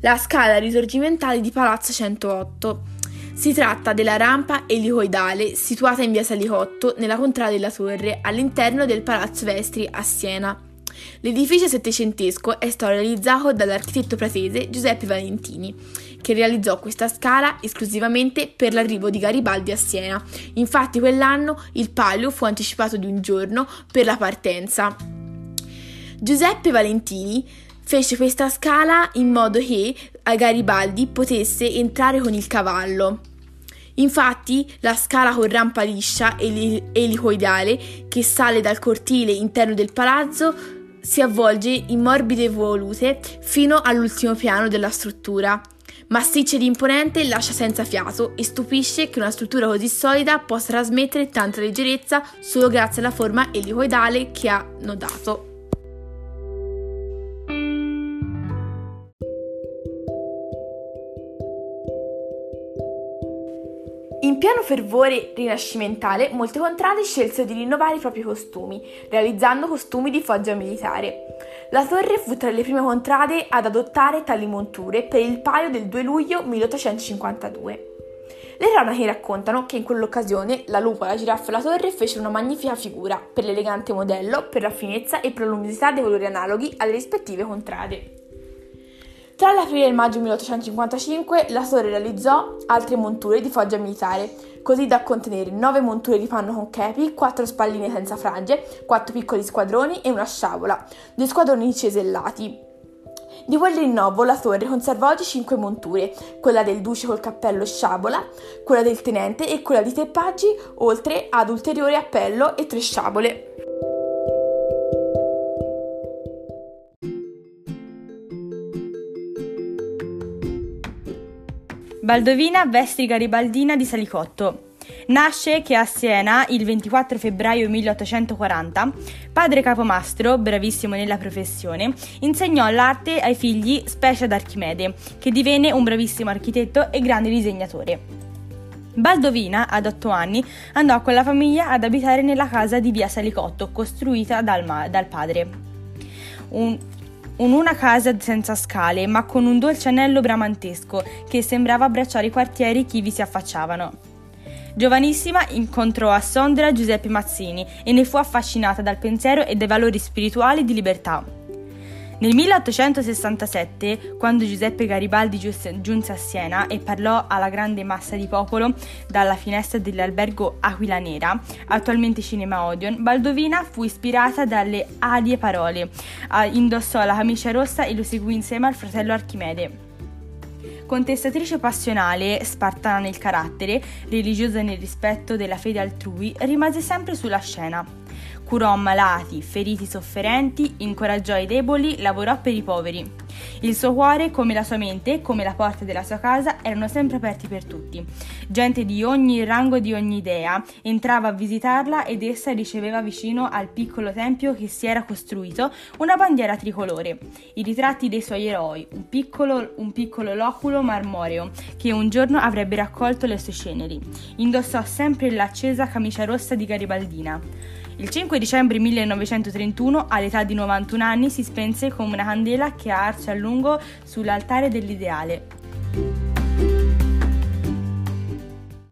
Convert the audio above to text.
La scala risorgimentale di Palazzo 108. Si tratta della rampa elicoidale situata in via Salicotto, nella contrada della Torre, all'interno del Palazzo Vestri a Siena. L'edificio settecentesco è stato realizzato dall'architetto pratese Giuseppe Valentini, che realizzò questa scala esclusivamente per l'arrivo di Garibaldi a Siena. Infatti quell'anno il palio fu anticipato di un giorno per la partenza. Giuseppe Valentini fece questa scala in modo che Garibaldi potesse entrare con il cavallo. Infatti, la scala con rampa liscia e elicoidale che sale dal cortile interno del palazzo si avvolge in morbide volute fino all'ultimo piano della struttura. Massiccia ed imponente lascia senza fiato e stupisce che una struttura così solida possa trasmettere tanta leggerezza solo grazie alla forma elicoidale che hanno dato. In pieno fervore rinascimentale, molte contrade scelsero di rinnovare i propri costumi, realizzando costumi di foggia militare. La torre fu tra le prime contrade ad adottare tali monture per il paio del 2 luglio 1852. Le cronache raccontano che in quell'occasione la lupa, la giraffa e la torre fecero una magnifica figura per l'elegante modello, per la finezza e per la luminosità dei colori analoghi alle rispettive contrade. Tra l'aprile e il maggio 1855 la torre realizzò altre monture di foggia militare, così da contenere 9 monture di panno con chepi, 4 spalline senza frange, 4 piccoli squadroni e una sciabola, 2 squadroni cesellati. Di quel rinnovo la torre conserva oggi 5 monture, quella del duce col cappello sciabola, quella del tenente e quella di Teppaggi, oltre ad ulteriore appello e 3 sciabole. Baldovina Vestri Garibaldina di Salicotto. Nasce che a Siena il 24 febbraio 1840, padre capomastro, bravissimo nella professione, insegnò l'arte ai figli, specie ad Archimede, che divenne un bravissimo architetto e grande disegnatore. Baldovina, ad otto anni, andò con la famiglia ad abitare nella casa di via Salicotto, costruita dal, ma- dal padre. Un, un una casa senza scale, ma con un dolce anello bramantesco che sembrava abbracciare i quartieri che vi si affacciavano. Giovanissima incontrò a Sondra Giuseppe Mazzini e ne fu affascinata dal pensiero e dai valori spirituali di libertà. Nel 1867, quando Giuseppe Garibaldi giunse a Siena e parlò alla grande massa di popolo dalla finestra dell'albergo Aquila Nera, attualmente Cinema Odeon, Baldovina fu ispirata dalle alie parole, indossò la camicia rossa e lo seguì insieme al fratello Archimede. Contestatrice passionale, spartana nel carattere, religiosa nel rispetto della fede altrui, rimase sempre sulla scena curò ammalati, feriti, sofferenti, incoraggiò i deboli, lavorò per i poveri. Il suo cuore, come la sua mente, come la porta della sua casa, erano sempre aperti per tutti. Gente di ogni rango di ogni idea entrava a visitarla ed essa riceveva vicino al piccolo tempio che si era costruito una bandiera tricolore, i ritratti dei suoi eroi, un piccolo, un piccolo loculo marmoreo che un giorno avrebbe raccolto le sue ceneri. Indossò sempre l'accesa camicia rossa di Garibaldina. Il 5 dicembre 1931, all'età di 91 anni, si spense come una candela che arce a lungo sull'altare dell'ideale.